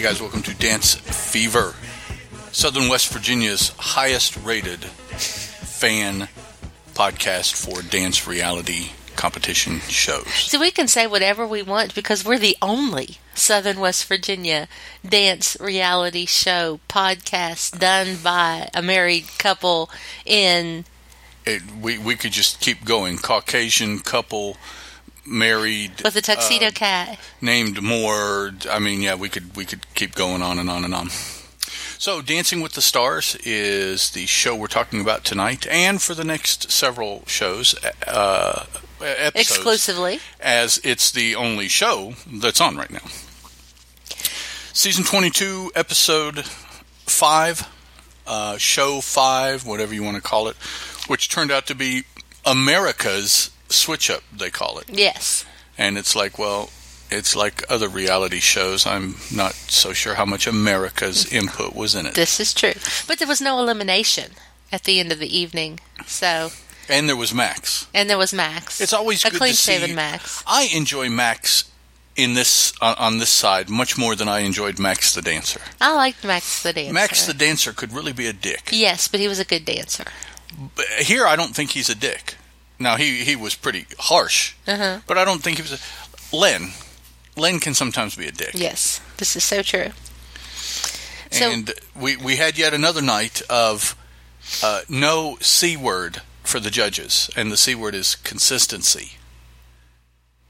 Hey guys, welcome to Dance Fever, Southern West Virginia's highest rated fan podcast for dance reality competition shows. So we can say whatever we want because we're the only Southern West Virginia dance reality show podcast done by a married couple in It, we, we could just keep going. Caucasian couple, married, with a tuxedo uh, cat. named more. I mean, yeah, we could we could keep going on and on and on. So, Dancing with the Stars is the show we're talking about tonight, and for the next several shows, uh, episodes, Exclusively. as it's the only show that's on right now. Season twenty-two, episode five, uh, show five, whatever you want to call it, which turned out to be America's switch up. They call it Yes. and it's like well it's like other reality shows i'm not so sure how much america's input was in it This is true. But there was no elimination at the end of the evening. So, and there was max and there was Max. it's always a good clean to see shaven Max. i enjoy max in this on, on this side much more than i enjoyed max the dancer I liked Max the dancer. max the dancer could really be a dick Yes, but he was a good dancer. but here i don't think he's a dick now he he was pretty harsh Uh-huh. but i don't think he was a len len can sometimes be a dick Yes, this is so true. So- and we we had yet another night of uh, no c word for the judges, and the c word is consistency.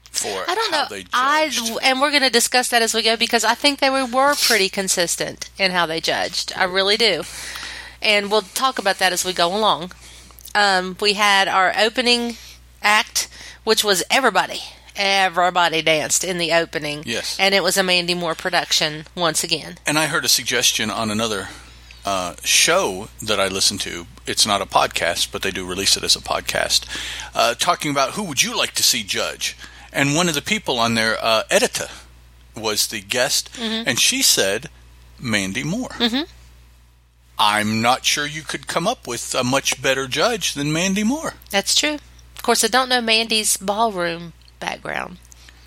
For I don't how know. they I and we're going to discuss that as we go because I think they were, were pretty consistent in how they judged. I really do, and we'll talk about that as we go along. Um, we had our opening act, which was everybody. Everybody danced in the opening. Yes. and it was a Mandy Moore production once again. and I heard a suggestion on another uh, show that I listen to. It's not a podcast, but they do release it as a podcast, uh, talking about who would you like to see judge. And one of the people on there, uh, Edita, was the guest, Mm-hmm. and she said Mandy Moore. Mm-hmm. I'm not sure you could come up with a much better judge than Mandy Moore. That's true. Of course, I don't know Mandy's ballroom background.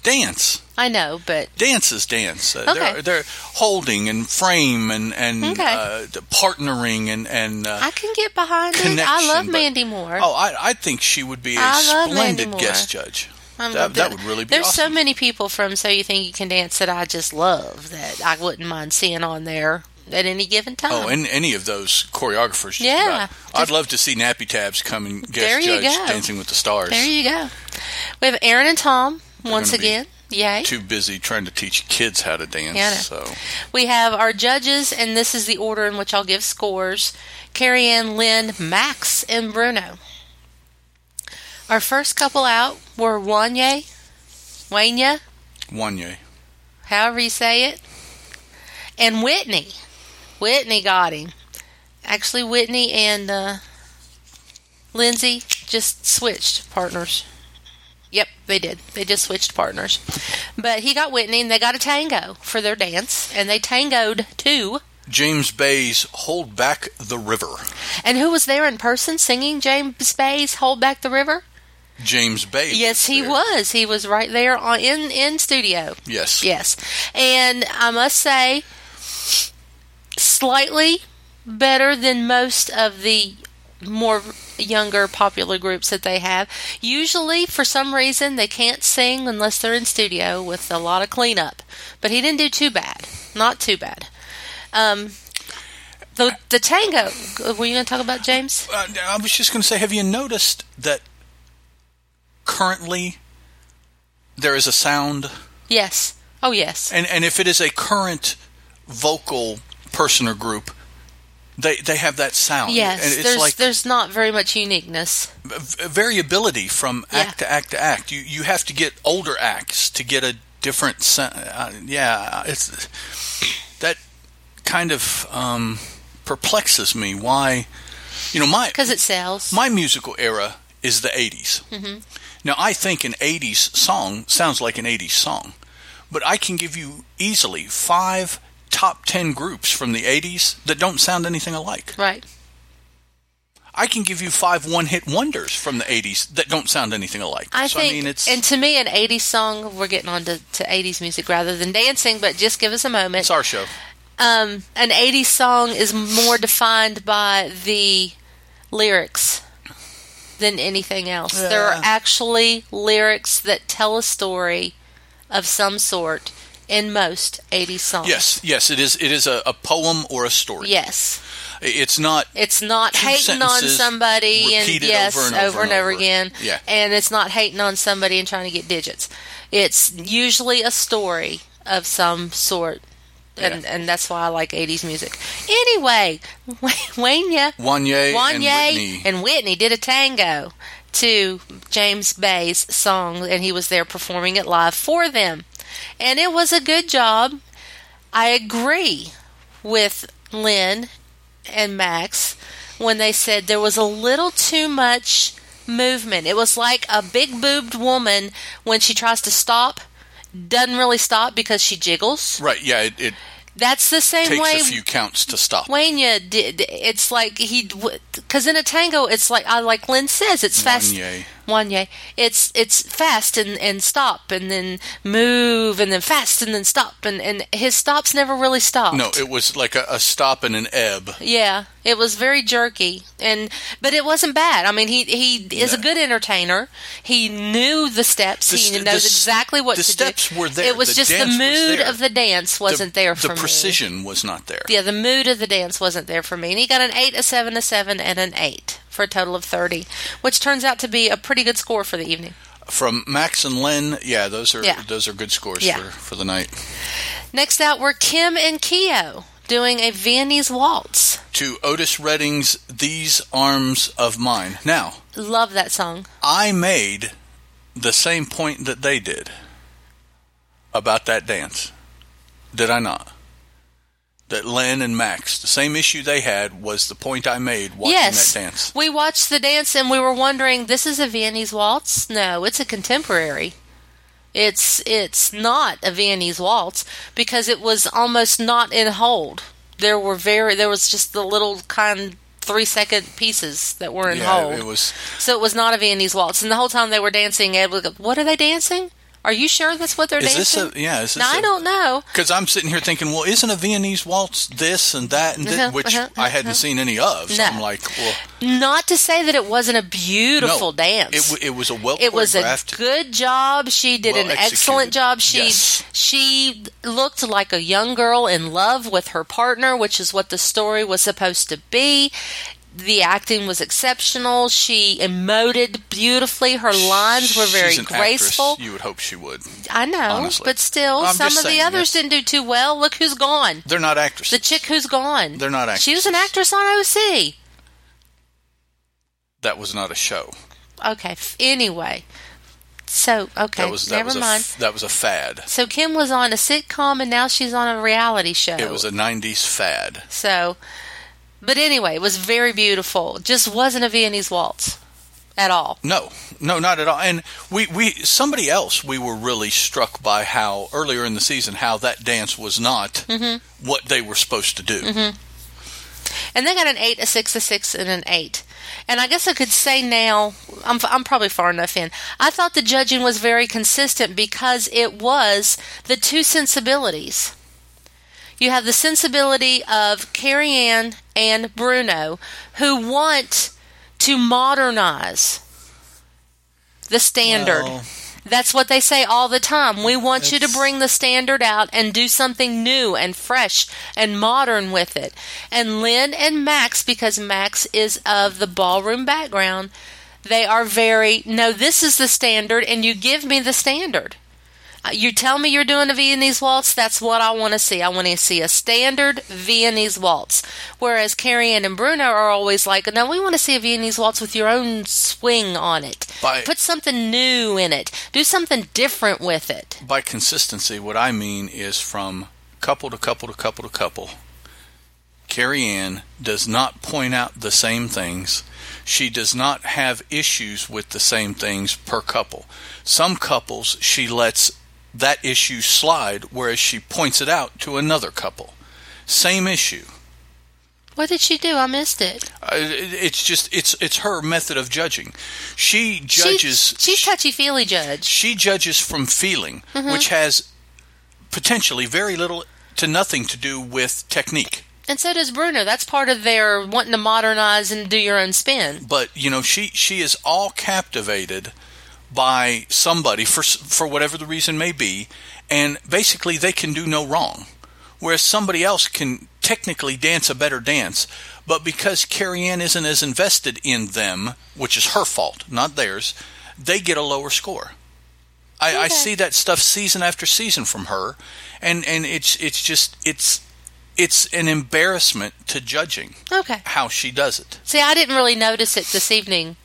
Dance. I know, but Dance is dance. Uh, Okay. they're, they're holding and frame and, and Okay. uh, partnering and, and uh, I can get behind it. I love but- Mandy Moore. Oh, I, I think she would be a I splendid guest judge. Um, That, that would really be There's so many people from So You Think You Can Dance that I just love that I wouldn't mind seeing on there at any given oh, time. Oh, and any of those choreographers. Yeah. I'd love to see Nappy Tabs come and guest There you judge go. Dancing with the Stars. there you go. We have Erin and Tom once gonna be again. Yay. Too busy trying to teach kids how to dance. Yeah, so We have our judges, and this is the order in which I'll give scores Carrie Ann, Len, Max, and Bruno. Our first couple out were Wanye, Wanya, Wanye. however you say it, and Witney. Witney got him. Actually, Witney and uh, Lindsay just switched partners. Yep, they did. They just switched partners. But he got Witney, and they got a tango for their dance, and they tangoed too. James Bay's "Hold Back the River." And who was there in person singing James Bay's "Hold Back the River"? James Bay. Yes, he there. was. He was right there on in in studio. Yes. Yes. And I must say, slightly better than most of the more younger popular groups that they have. Usually, for some reason, they can't sing unless they're in studio with a lot of cleanup. But he didn't do too bad. Not too bad. Um, the the tango. Were you going to talk about James? Uh, I was just going to say, have you noticed that currently there is a sound, Yes. Oh yes. and and if it is a current vocal person or group, they they have that sound. Yes. and it's There's like there's not very much uniqueness. variability from Yeah. act to act to act. You you have to get older acts to get a different. sa- Uh, yeah, it's that kind of um, perplexes me. Why, you know, my Because it sells. my musical era is the 80s. Mm-hmm. Now, I think an 80s song sounds like an 80s song, but I can give you easily five top 10 groups from the 80s that don't sound anything alike. right. I can give you five one-hit wonders from the '80s that don't sound anything alike. I so, think, I mean, it's and to me, an '80s song. We're getting on to, to '80s music rather than dancing, but just give us a moment. it's our show. um, an 80s song is more defined by the lyrics than anything else. There are actually lyrics that tell a story of some sort in most 80s songs. Yes, yes, it is. It is a, a poem or a story. Yes. It's not. It's not hating on somebody and yes, over and over and and over over. again. Yeah. And it's not hating on somebody and trying to get digits. It's usually a story of some sort. And Yeah. and that's why I like 80s music. Anyway, Wanya Wanye, and Wanye Witney. and Witney did a tango to James Bay's song, and he was there performing it live for them. And it was a good job. I agree with Len and Max when they said there was a little too much movement. It was like a big boobed woman when she tries to stop, doesn't really stop because she jiggles. right? Yeah, it, it That's the same takes way a few counts to stop. Wanya did. It's like he, because in a tango, it's like I like Len says, it's fast. Wanye. It's it's fast and, and stop and then move and then fast and then stop and, and his stops never really stopped. No, it was like a, a stop and an ebb. Yeah, it was very jerky, and but it wasn't bad. I mean, he he is a good entertainer. He knew the steps. The he knows the exactly what the to steps do. were there. It was The just the mood of the dance wasn't the, there for me. The me. precision was not there. Yeah, the mood of the dance wasn't there for me. And he got an 8, a 7, a 7, and an 8 for a total of 30, which turns out to be a pretty good score for the evening. From Max and Len, yeah, those are Yeah. those are good scores Yeah. for, for the night. Next out were Kim and Keo doing a Viennese waltz. To Otis Redding's "These Arms of Mine." Now, Love that song. I made the same point that they did about that dance. Did I not? That Len and Max, the same issue they had was the point I made watching yes. that dance. We watched the dance and we were wondering, this is a Viennese waltz? No, it's a contemporary. It's it's not a Viennese waltz because it was almost not in hold. There were very there was just the little kind three second pieces that were in yeah, hold. it was. So it was not a Viennese waltz. And the whole time they were dancing, Ed would go, What are they dancing? Are you sure that's what they're Is this dancing? a yeah? Is this now, I a- don't know. Because I'm sitting here thinking, well, isn't a Viennese waltz this and that and this, Uh-huh, which uh-huh, I hadn't seen any of. So No. I'm like, well, Not to say that it wasn't a beautiful no, dance. It, it was a well it was a good job. She did Well an excellent job. She Yes. she looked like a young girl in love with her partner, which is what the story was supposed to be. The acting was exceptional. She emoted beautifully. Her lines were very graceful. Actress. You would hope she would. I know, honestly. but still, some of saying, the others didn't do too well. Look who's gone. They're not actresses. The chick who's gone. They're not She was an actress on OC. that was not a show. Okay. Anyway, so okay, That was that never was mind. f- that was a fad. so Kim was on a sitcom, and now she's on a reality show. It was a '90s fad. so, but anyway, it was very beautiful. Just wasn't a Viennese waltz at all. No, no, not at all. And we, we somebody else we were really struck by how earlier in the season how that dance was not Mm-hmm. what they were supposed to do. And they got an eight, a six, a six, and an eight. And I guess I could say now, I'm, I'm probably far enough in. I thought the judging was very consistent because it was the two sensibilities. You have the sensibility of Carrie Ann and Bruno who want to modernize the standard. Well, That's what they say all the time. We want you to bring the standard out and do something new and fresh and modern with it. And Len and Max, because Max is of the ballroom background, they are very, no, this is the standard, and you give me the standard. You tell me you're doing a Viennese waltz, that's what I want to see. I want to see a standard Viennese waltz. Whereas Carrie Ann and Bruno are always like, no, we want to see a Viennese waltz with your own swing on it. By- Put something new in it. Do something different with it. by consistency, what I mean is from couple to couple to couple to couple. Carrie Ann does not point out the same things. She does not have issues with the same things per couple. Some couples she lets that issue slide, whereas she points it out to another couple. Same issue. What did she do? I missed it. Uh, it's just it's it's her method of judging. She judges. She's, she's touchy feely judge. she judges from feeling, Mm-hmm. which has potentially very little to nothing to do with technique. And so does Bruno. That's part of their wanting to modernize and do your own spin. But you know, she she is all captivated by somebody for for whatever the reason may be, and basically they can do no wrong, whereas somebody else can technically dance a better dance, but because Carrie Ann isn't as invested in them, which is her fault, not theirs, they get a lower score. I, I see that stuff season after season from her, and and it's it's just it's it's an embarrassment to judging Okay. how she does it. See, I didn't really notice it this evening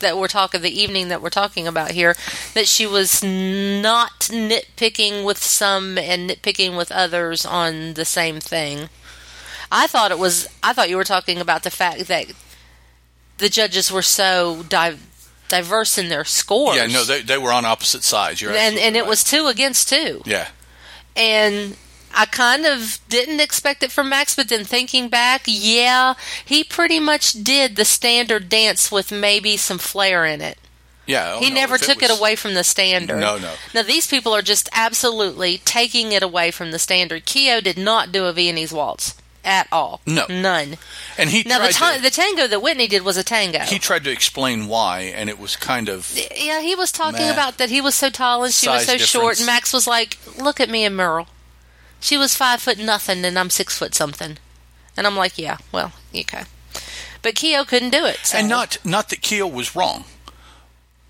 that we're talking, the evening that we're talking about here, that she was not nitpicking with some and nitpicking with others on the same thing. I thought it was, I thought you were talking about the fact that the judges were so di- diverse in their scores. Yeah, no, they, they were on opposite sides. You're and, and it right. was two against two. yeah. and I kind of didn't expect it from Max, but then thinking back, yeah, he pretty much did the standard dance with maybe some flair in it. Yeah, oh, he no, never if took it, was- away from the standard. No, no. Now these people are just absolutely taking it away from the standard. Keo did not do a Viennese waltz at all. No. none. And he Now the ta- to, the tango that Witney did was a tango. he tried to explain why, and it was kind of yeah, he was talking Meh. about that he was so tall and she was so Size short, and Max was like, "Look at me and Merle. She was five foot nothing, and I'm six foot something." And I'm like, "Yeah, well, okay." But Keo couldn't do it, so. and not not that Keo was wrong,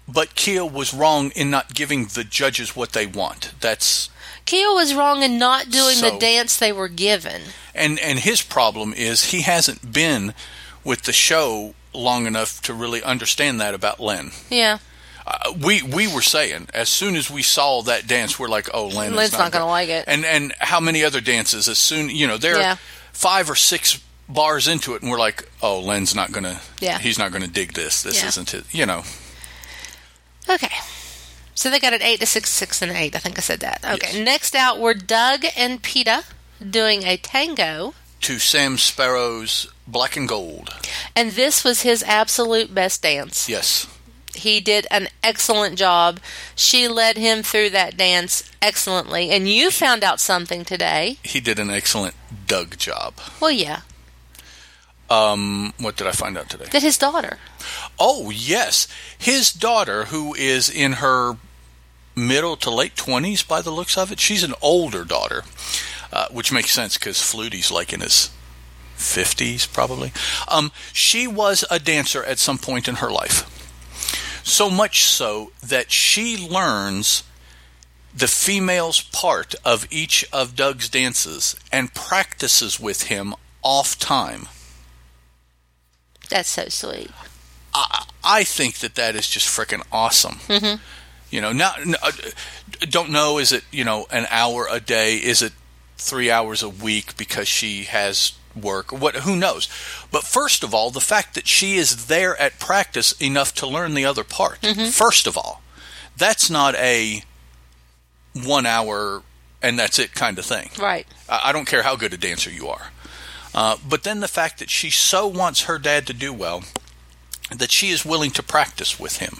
but Keo was wrong in not giving the judges what they want. That's Keo was wrong in not doing the dance they were given. and and his problem is he hasn't been with the show long enough to really understand that about Len. Yeah, Uh, we we were saying as soon as we saw that dance, we're like, oh, Len Len's is not going to like it. And and how many other dances? As soon you know, they're five or six bars into it, and we're like, oh, Len's not gonna. Yeah. he's not gonna dig this. This Yeah. isn't it. You know. Okay. So they got an eight, to six, six, and an eight. I think I said that. Okay. Yes. Next out were Doug and Peta doing a tango, To Sam Sparro's Black and Gold. and this was his absolute best dance. Yes. He did an excellent job. She led him through that dance excellently. And you found out something today. He did an excellent Doug job. Well, yeah, Um, what did I find out today? that his daughter. Oh, yes. His daughter, who is in her middle to late 20s by the looks of it, she's an older daughter, uh, which makes sense because Flutie's like in his 50s, probably. Um, she was a dancer at some point in her life. So much so that she learns the female's part of each of Doug's dances and practices with him off time. That's so sweet. I I think that that is just freaking awesome. Mm-hmm. You know, not, uh, don't know is it you know an hour a day? Is it three hours a week because she has work? What who knows? But first of all, the fact that she is there at practice enough to learn the other part. First of all, that's not a one hour and that's it kind of thing. Right. I I don't care how good a dancer you are. Uh, but then the fact that she so wants her dad to do well that she is willing to practice with him.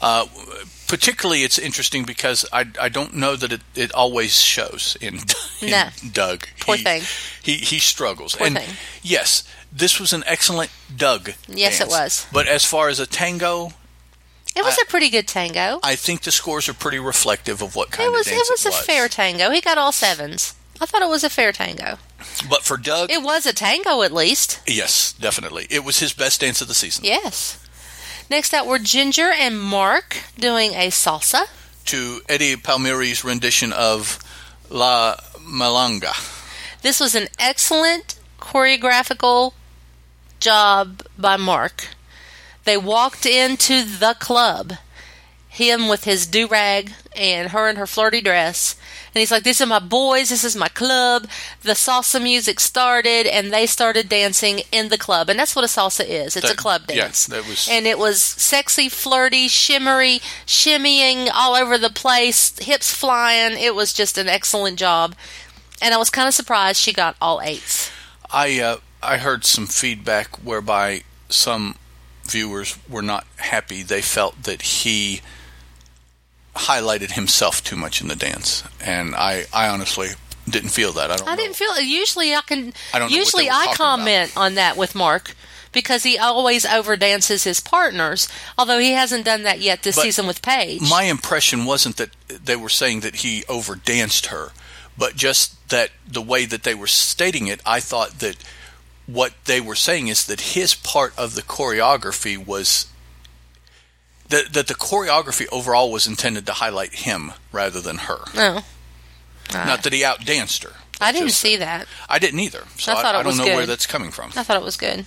Uh, particularly, it's interesting because I, I don't know that it, it always shows in, in No. Doug. Poor he, thing. He, he struggles. Poor and thing. yes, this was an excellent Doug. Yes, it was. But as far as a tango, It was I- a pretty good tango. I think the scores are pretty reflective of what kind of thing. It was it was a fair tango. He got all sevens. I thought it was a fair tango. But for Doug, It was a tango at least. yes, definitely. It was his best dance of the season. Yes. Next up were Ginger and Mark doing a salsa. to Eddie Palmieri's rendition of La Malanga. This was an excellent choreographical job by Mark. They walked into the club, him with his do rag and her in her flirty dress. And he's like, This is my boys, this is my club. The salsa music started, and they started dancing in the club. And that's what a salsa is it's a club dance. that was- and it was sexy, flirty, shimmery, shimmying all over the place, hips flying. It was just an excellent job. And I was kind of surprised she got all eights. I uh, I heard some feedback whereby some viewers were not happy. They felt that he highlighted himself too much in the dance, and I, I honestly didn't feel that. I don't. I know. didn't feel it. Usually I can. I don't usually I comment on that with Mark because he always overdances his partners. Although he hasn't done that yet this But season with Paige. My impression wasn't that they were saying that he overdanced her, but just that the way that they were stating it, I thought that what they were saying is that his part of the choreography was that that the choreography overall was intended to highlight him rather than her. no, Not that he outdanced her. I didn't Just- see that. I didn't either. So I I, I don't know where that's coming from. I thought it was good.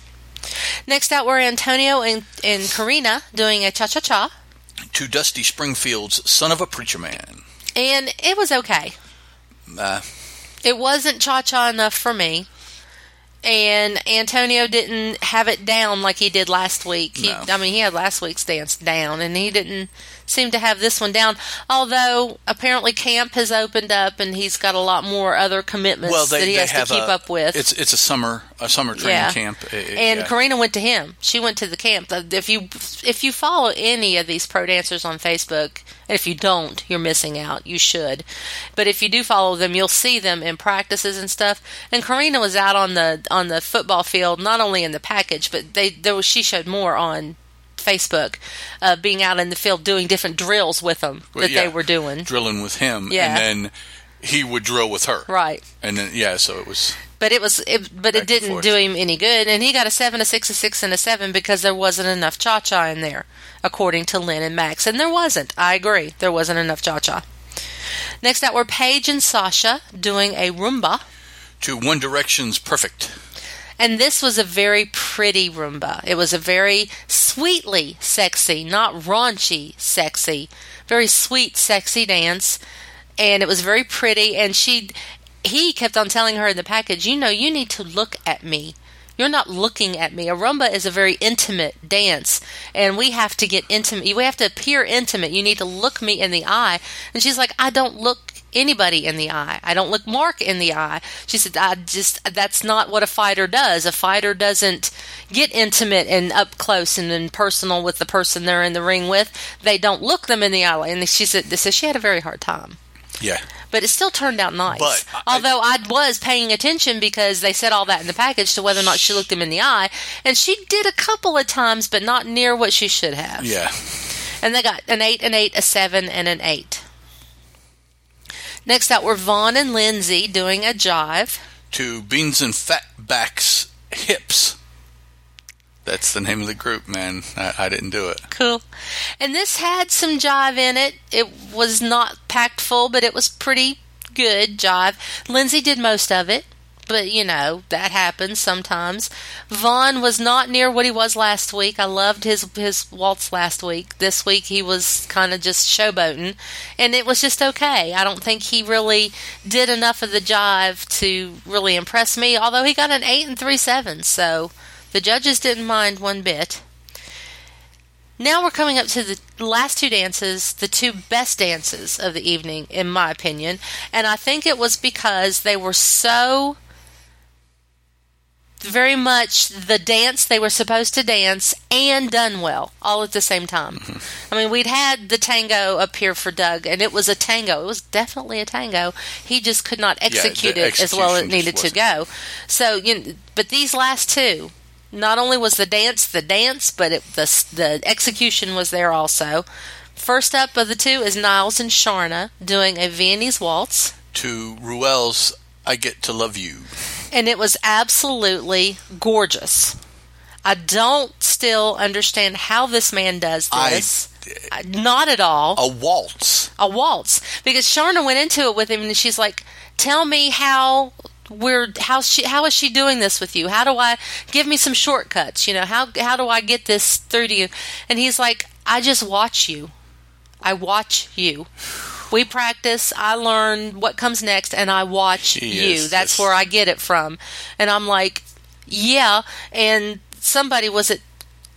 Next out were Antonio and, and Karina doing a cha cha cha, To Dusty Springfield's "Son of a Preacher Man." and it was okay. Uh, It wasn't cha cha enough for me. And Antonio didn't have it down like he did last week. He, No. I mean, he had last week's dance down, and he didn't seem to have this one down. Although apparently camp has opened up, and he's got a lot more other commitments well, they, that he has to keep a, up with. It's it's a summer a summer training Yeah. camp. Uh, and yeah. Karina went to him. She went to the camp. Uh, If you if you follow any of these pro dancers on Facebook, and if you don't, you're missing out. You should. But if you do follow them, you'll see them in practices and stuff. And Karina was out on the on the football field, not only in the package, but they there was she showed more on Facebook, uh, being out in the field doing different drills with them Well, that yeah. they were doing. drilling with him, Yeah. and then he would drill with her, Right. and then yeah, so it was But it was, it, but it didn't do him any good, and he got a seven, a six, a six, and a seven because there wasn't enough cha cha in there, according to Len and Max, and there wasn't. I agree, there wasn't enough cha cha. Next out were Paige and Sasha doing a rumba to One Direction's "Perfect." And this was a very pretty rumba. It was a very sweetly sexy, not raunchy sexy, very sweet, sexy dance, and it was very pretty. And she, he kept on telling her in the package, you know, you need to look at me. You're not looking at me. A rumba is a very intimate dance, and we have to get intimate. We have to appear intimate. You need to look me in the eye. And she's like, I don't look anybody in the eye. I don't look Mark in the eye. She said, I just, that's not what a fighter does. A fighter doesn't get intimate and up close and, and personal with the person they're in the ring with. They don't look them in the eye. And she said, this says she had a very hard time. Yeah, But it still turned out nice. But I- Although I, was paying attention because they said all that in the package to whether or not she looked him in the eye. And she did a couple of times, but not near what she should have. yeah. And they got an 8, an 8, a 7, and an 8. Next out were Von and Lindsay doing a jive. To Beans and Fatback's "Hips." That's the name of the group, man. I, I didn't do it. Cool. And this had some jive in it. It was not packed full, but it was pretty good jive. Lindsay did most of it, but you know, that happens sometimes. Von was not near what he was last week. I loved his his waltz last week. This week he was kind of just showboating, and it was just okay. I don't think he really did enough of the jive to really impress me, although he got an 8 and 3 sevens, so the judges didn't mind one bit. Now we're coming up to the last two dances, the two best dances of the evening, in my opinion. And I think it was because they were so very much the dance they were supposed to dance and done well all at the same time. Mm-hmm. I mean, we'd had the tango up here for Doug, and it was a tango. It was definitely a tango. He just could not execute the it as well as it needed to go. So, you know, but these last two, not only was the dance the dance, but it, the the execution was there also. First up of the two is Nyle and Sharna doing a Viennese waltz, To Ruelle's "I Get to Love You." And it was absolutely gorgeous. I don't still understand how this man does this. I, not at all. A waltz. a waltz because Sharna went into it with him and she's like, "Tell me how we're how she how is she doing this with you? How do I give me some shortcuts? You know how how do I get this through to you?" And he's like, "I just watch you. I watch you." We practice, I learn what comes next, and I watch He you. That's just- where I get it from. And I'm like, yeah. And somebody, was it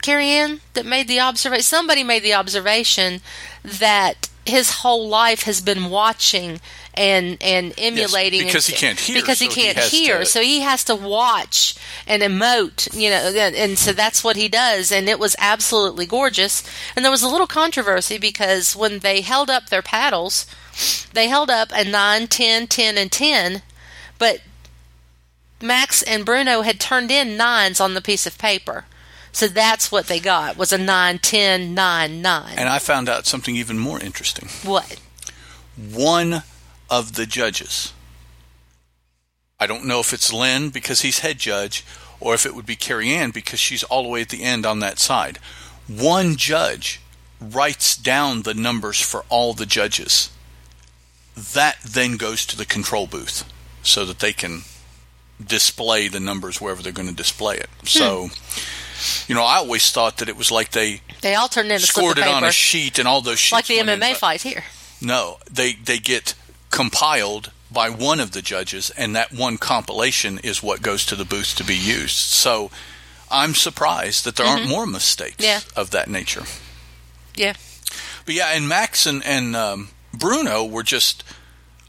Carrie Ann that made the observation? Somebody made the observation that his whole life has been watching and and emulating because and- he can't hear, because he so he can't has hear. to- so he has to watch and emote you know and, and so that's what he does. And it was absolutely gorgeous. And there was a little controversy because when they held up their paddles they held up a 9 10 10 and 10 but max and bruno had turned in nines on the piece of paper so that's what they got was a 9 10 9 9 And I found out something even more interesting. what One of the judges, I don't know if it's Len because he's head judge, or if it would be Carrie Ann because she's all the way at the end on that side. One judge writes down the numbers for all the judges. That then goes to the control booth so that they can display the numbers wherever they're going to display it. Hmm. So, you know, I always thought that it was like they they all turned in scored it on a sheet and all those sheets like the mma fight here no, they they get compiled by one of the judges, and that one compilation is what goes to the booth to be used. So I'm surprised that there aren't more mistakes Mm-hmm. Yeah. of that nature. yeah But yeah, and Max and, and um, Bruno were just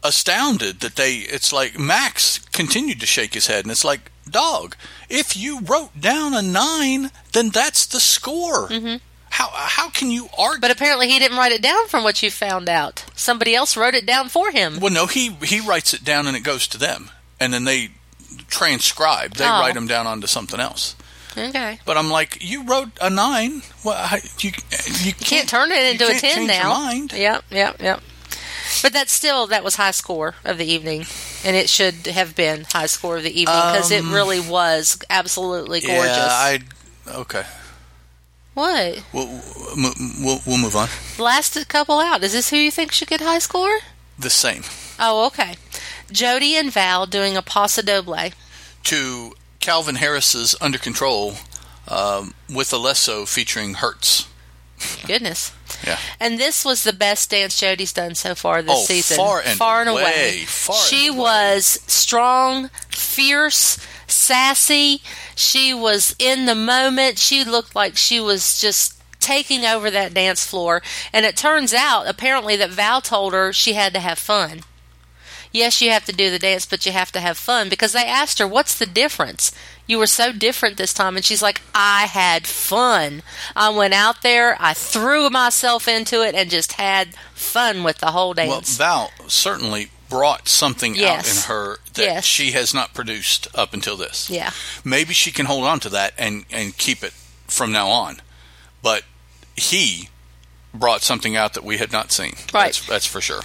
astounded that they. It's like Max continued to shake his head, and it's like, dog, if you wrote down a nine, then that's the score. Mm-hmm. How how can you argue? But apparently he didn't write it down from what you found out. Somebody else wrote it down for him. Well, no, he he writes it down and it goes to them, and then they transcribe. They Oh. write them down onto something else. Okay. But I'm like, you wrote a nine. Well, I- you you, You can't turn it into a can't 10 change now. Your mind. Yep, yep, yep. But that's still that was high score of the evening, and it should have been high score of the evening because it really was absolutely gorgeous. Um, Yeah, I okay. what We'll, we'll we'll we'll move on. last couple out? Is this who you think should get high score? The same Oh, okay. Jodie and Val doing a paso doble. to Calvin Harris's Under Control um, with Alesso featuring Hurts. Goodness. Yeah. And this was the best dance Jodie's done so far this Oh, season. far and away. away, far she and away. was strong, fierce, sassy. She was in the moment. She looked like she was just taking over that dance floor. And it turns out, apparently, that Val told her she had to have fun. Yes, you have to do the dance, but you have to have fun because they asked her, What's the difference? You were so different this time. And she's like, I had fun. I went out there, I threw myself into it, and just had fun with the whole dance. Well. Val certainly brought something Yes. out in her that Yes. she has not produced up until this. yeah. Maybe she can hold on to that and, and keep it from now on. But he brought something out that we had not seen. Right. That's, that's for sure.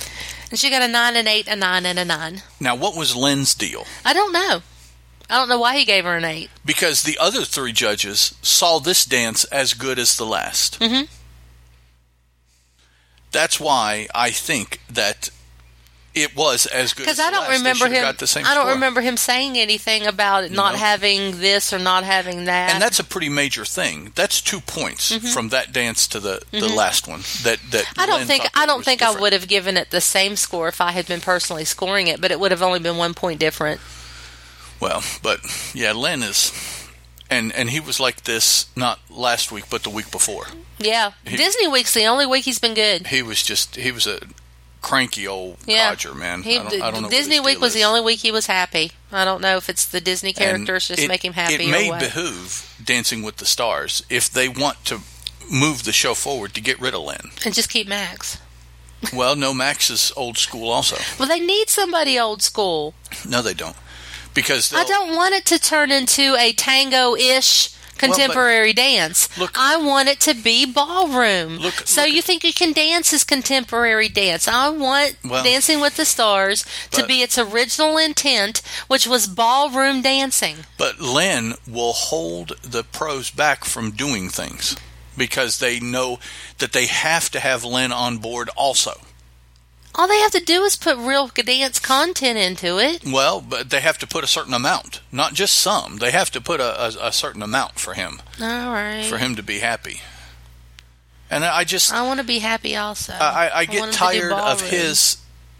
And she got a 9 and 8, a 9 and a 9. Now, what was Len's deal? I don't know. I don't know why he gave her an 8. Because the other three judges saw this dance as good as the last. Mhm. That's why I think that it was as good. Because I don't last. Remember him. I don't score. remember him saying anything about it not No. having this or not having that. and that's a pretty major thing. That's two points from that dance to the, the last one. That that Mm-hmm. I don't Len think I don't think I would have given it the same score if I had been personally scoring it, but it would have only been one point different. Well, but yeah, Len is, and and he was like this not last week, but the week before. Yeah, He- Disney Week's the only week he's been good. He was just he was a cranky old Yeah, codger, man. He, I don't, I don't know. Disney Week was is. the only week he was happy. I don't know if it's the Disney And characters just it- make him happy It may behoove Dancing with the Stars if they want to move the show forward to get rid of Len. and just keep Max. Well, no, Max is old school also. Well, they need somebody old school. No, they don't, because I don't want it to turn into a tango-ish contemporary dance. look- I want it to be ballroom. Look- so look- you think you can dance as contemporary dance? I want Well- Dancing with the Stars to But- be its original intent, which was ballroom dancing. But Len will hold the pros back from doing things because they know that they have to have Len on board also. All they have to do is put real dance content into it. Well, but they have to put a certain amount, not just some. They have to put a, a, a certain amount for him, All right. for him to be happy. And I just, I want to be happy also. I, I get do tired of his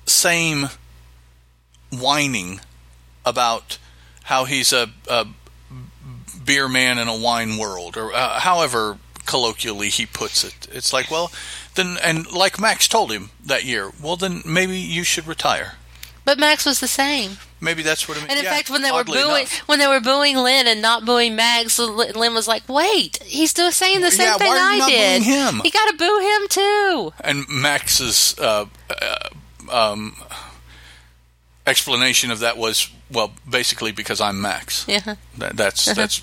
same whining about how he's a, a beer man in a wine world, or uh, however colloquially he puts it. It's like, well, then and like Max told him that year, well then maybe you should retire. But Max was the same. Maybe that's what it means. And in Yeah, fact, when they were booing, enough. when they were booing Len and not booing Max, Len was like, "Wait, he's still saying the same Yeah, thing why are you I did. him?" You got to boo him too." and Max's uh, uh, um, explanation of that was well, basically because I'm Max. Yeah. That, that's that's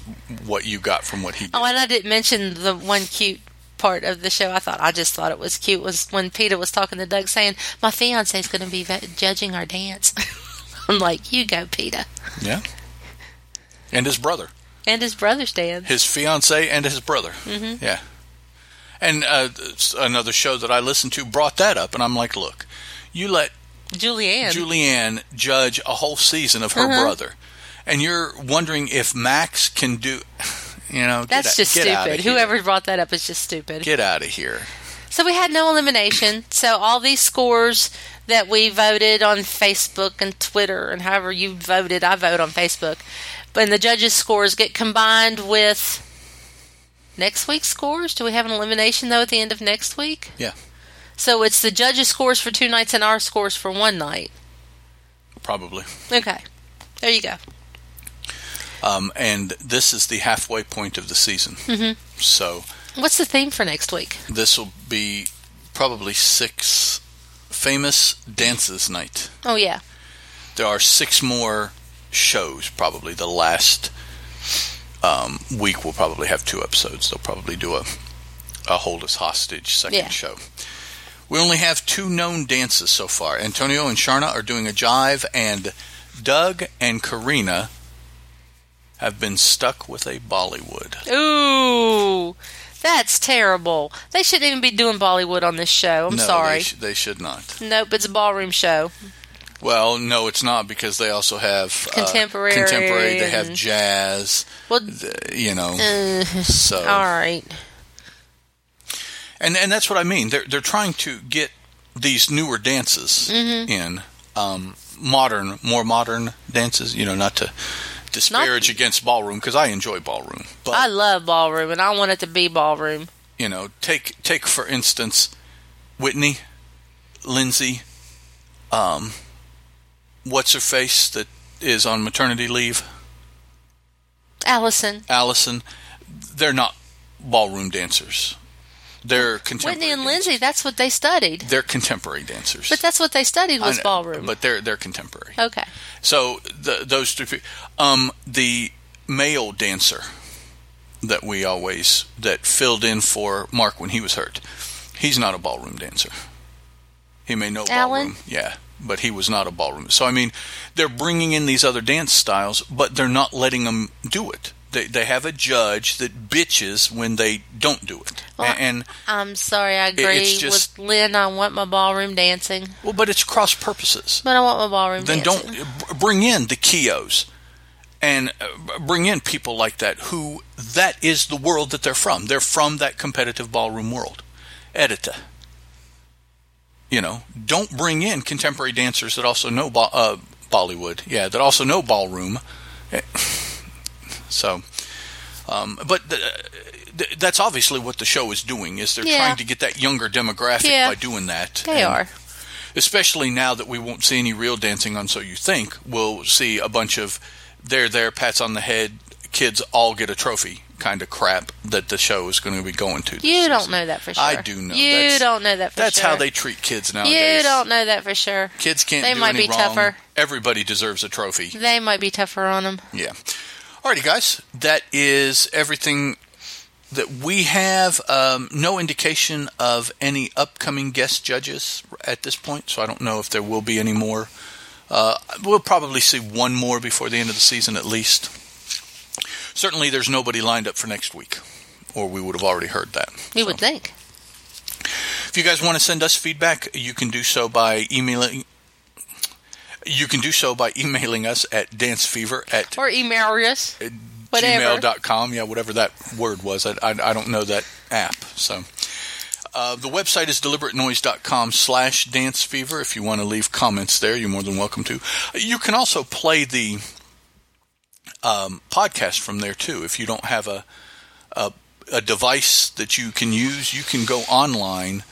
what you got from what he did. Oh, and I didn't mention the one cute part of the show. I thought I just thought it was cute was when Peta was talking to Doug, saying, "My fiance is going to be judging our dance." I'm like, "You go, Peta," Yeah. And his brother, and his brother's dance. his fiance, and his brother. Mm-hmm. Yeah. And uh, another show that I listened to brought that up, and I'm like, look, you let Julianne. Julianne judge a whole season of her Uh-huh. brother, and you're wondering if Max can do. You know, That's just stupid. Whoever brought that up is just stupid. Get out of here. So we had no elimination. So all these scores that we voted on Facebook and Twitter and however you voted, I vote on Facebook. But the judges' scores get combined with next week's scores. Do we have an elimination though at the end of next week? Yeah. So it's the judges' scores for two nights and our scores for one night. Probably. Okay. There you go. Um, and this is the halfway point of the season. Mhm. So What's the theme for next week? this will be probably six famous dances night. Oh yeah. There are six more shows. Probably the last um, week will probably have two episodes. They'll probably do a a hold us hostage second Yeah. show. We only have two known dances so far. Antonio and Sharna are doing a jive, and Doug and Karina have been stuck with a Bollywood. Ooh. That's terrible. They shouldn't even be doing Bollywood on this show. I'm no, sorry. They, sh- they should not. Nope, it's a ballroom show. Well, no, it's not because they also have uh, Contemporary contemporary. They have jazz. Well, the- you know, uh, so all right. and and that's what I mean. They're they're trying to get these newer dances Mm-hmm. in, um, modern, more modern dances. You know, not to disparage against ballroom because I enjoy ballroom, but I love ballroom, and I want it to be ballroom. you know, take take for instance, Witney, Lindsay, um, what's her face that is on maternity leave, Allison, Allison. They're not ballroom dancers. They're contemporary. Witney, and dancers. Lindsay. That's what they studied. They're contemporary dancers. But that's what they studied was know, ballroom. But they're they're contemporary. okay. So the, those two, um, the male dancer that we always that filled in for Mark when he was hurt, he's not a ballroom dancer. He may know Alan? ballroom, yeah, but he was not a ballroom. So I mean, they're bringing in these other dance styles, but they're not letting them do it. They they have a judge that bitches when they don't do it, Well, and I'm sorry. I agree just- with Len. I want my ballroom dancing, well, but it's cross purposes. but I want my ballroom dancing. then dancing. don't bring in the Keos and uh, bring in people like that who that is the world that they're from. They're from that competitive ballroom world. Edita. You know, don't bring in contemporary dancers that also know ba- uh, Bollywood. Yeah, that also know ballroom. So, um, but th- th- that's obviously what the show is doing. Is they're Yeah. trying to get that younger demographic Yeah. by doing that. They And- are. especially now that we won't see any real dancing on So You Think, we'll see a bunch of there, there, pats on the head, kids all get a trophy kind of crap that the show is going to be going to. You don't season. know that for sure. I do know. You That's- don't know that for That's sure. That's how they treat kids nowadays. You don't know that for sure. Kids can't They might be wrong. tougher. Everybody deserves a trophy. They might be tougher on them. Yeah. Alrighty, guys. That is everything that we have. Um, no indication of any upcoming guest judges at this point, so I don't know if there will be any more. Uh, we'll probably see one more before the end of the season at least. Certainly, there's nobody lined up for next week, or we would have already heard that. You So, would think. If you guys want to send us feedback, you can do so by emailing. You can do so by emailing us at dancefever at Or email us. Whatever. gmail.com. Yeah, whatever that word was. I, I, I don't know that app. So uh, the website is deliberatenoise.com slash dancefever. If you want to leave comments there, you're more than welcome to. You can also play the um, podcast from there, too. If you don't have a, a, a device that you can use, you can go online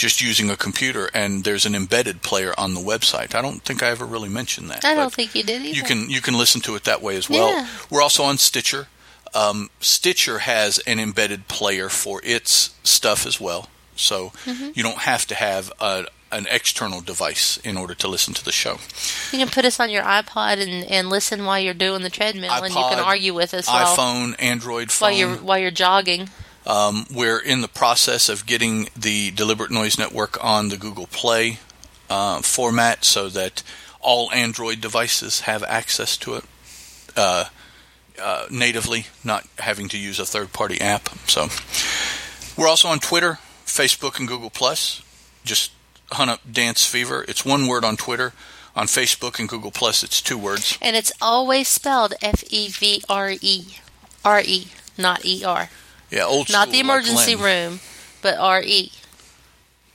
just using a computer, and there's an embedded player on the website. I don't think I ever really mentioned that. I don't think you did either. you can you can listen to it that way as well. Yeah. We're also on Stitcher. Um, Stitcher has an embedded player for its stuff as well, so Mm-hmm. you don't have to have a, an external device in order to listen to the show. You can put us on your iPod and, and listen while you're doing the treadmill, and you can argue with us while, iPhone, Android phone. while you're while you're jogging. Um, we're in the process of getting the Deliberate Noise Network on the Google Play uh, format so that all Android devices have access to it uh, uh, natively, not having to use a third party app. So we're also on Twitter, Facebook, and Google Plus. Just hunt up Dance Fevre. It's one word on Twitter. On Facebook and Google Plus, it's two words. And it's always spelled F E V R E. R E, not E R. Yeah, old Not school, the emergency like room, but R E.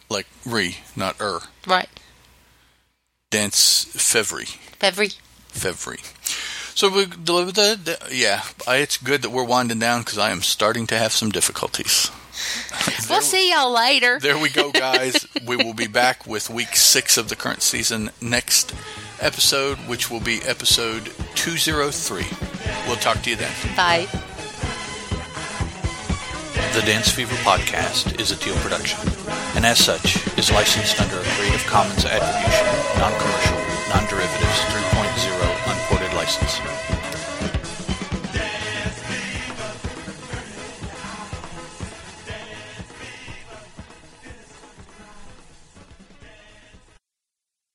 like re, not er. Right. Dance Fevry. Every February. So we, the, the, the, yeah, I, it's good that we're winding down because I am starting to have some difficulties. We'll see y'all later. There we go, guys. we will be back with week six of the current season next episode, which will be episode 203. We'll talk to you then. Bye. The Dance Fevre podcast is a Teal production, and as such, is licensed under a Creative Commons Attribution, Non-Commercial, Non-Derivatives 3.0 Unported License.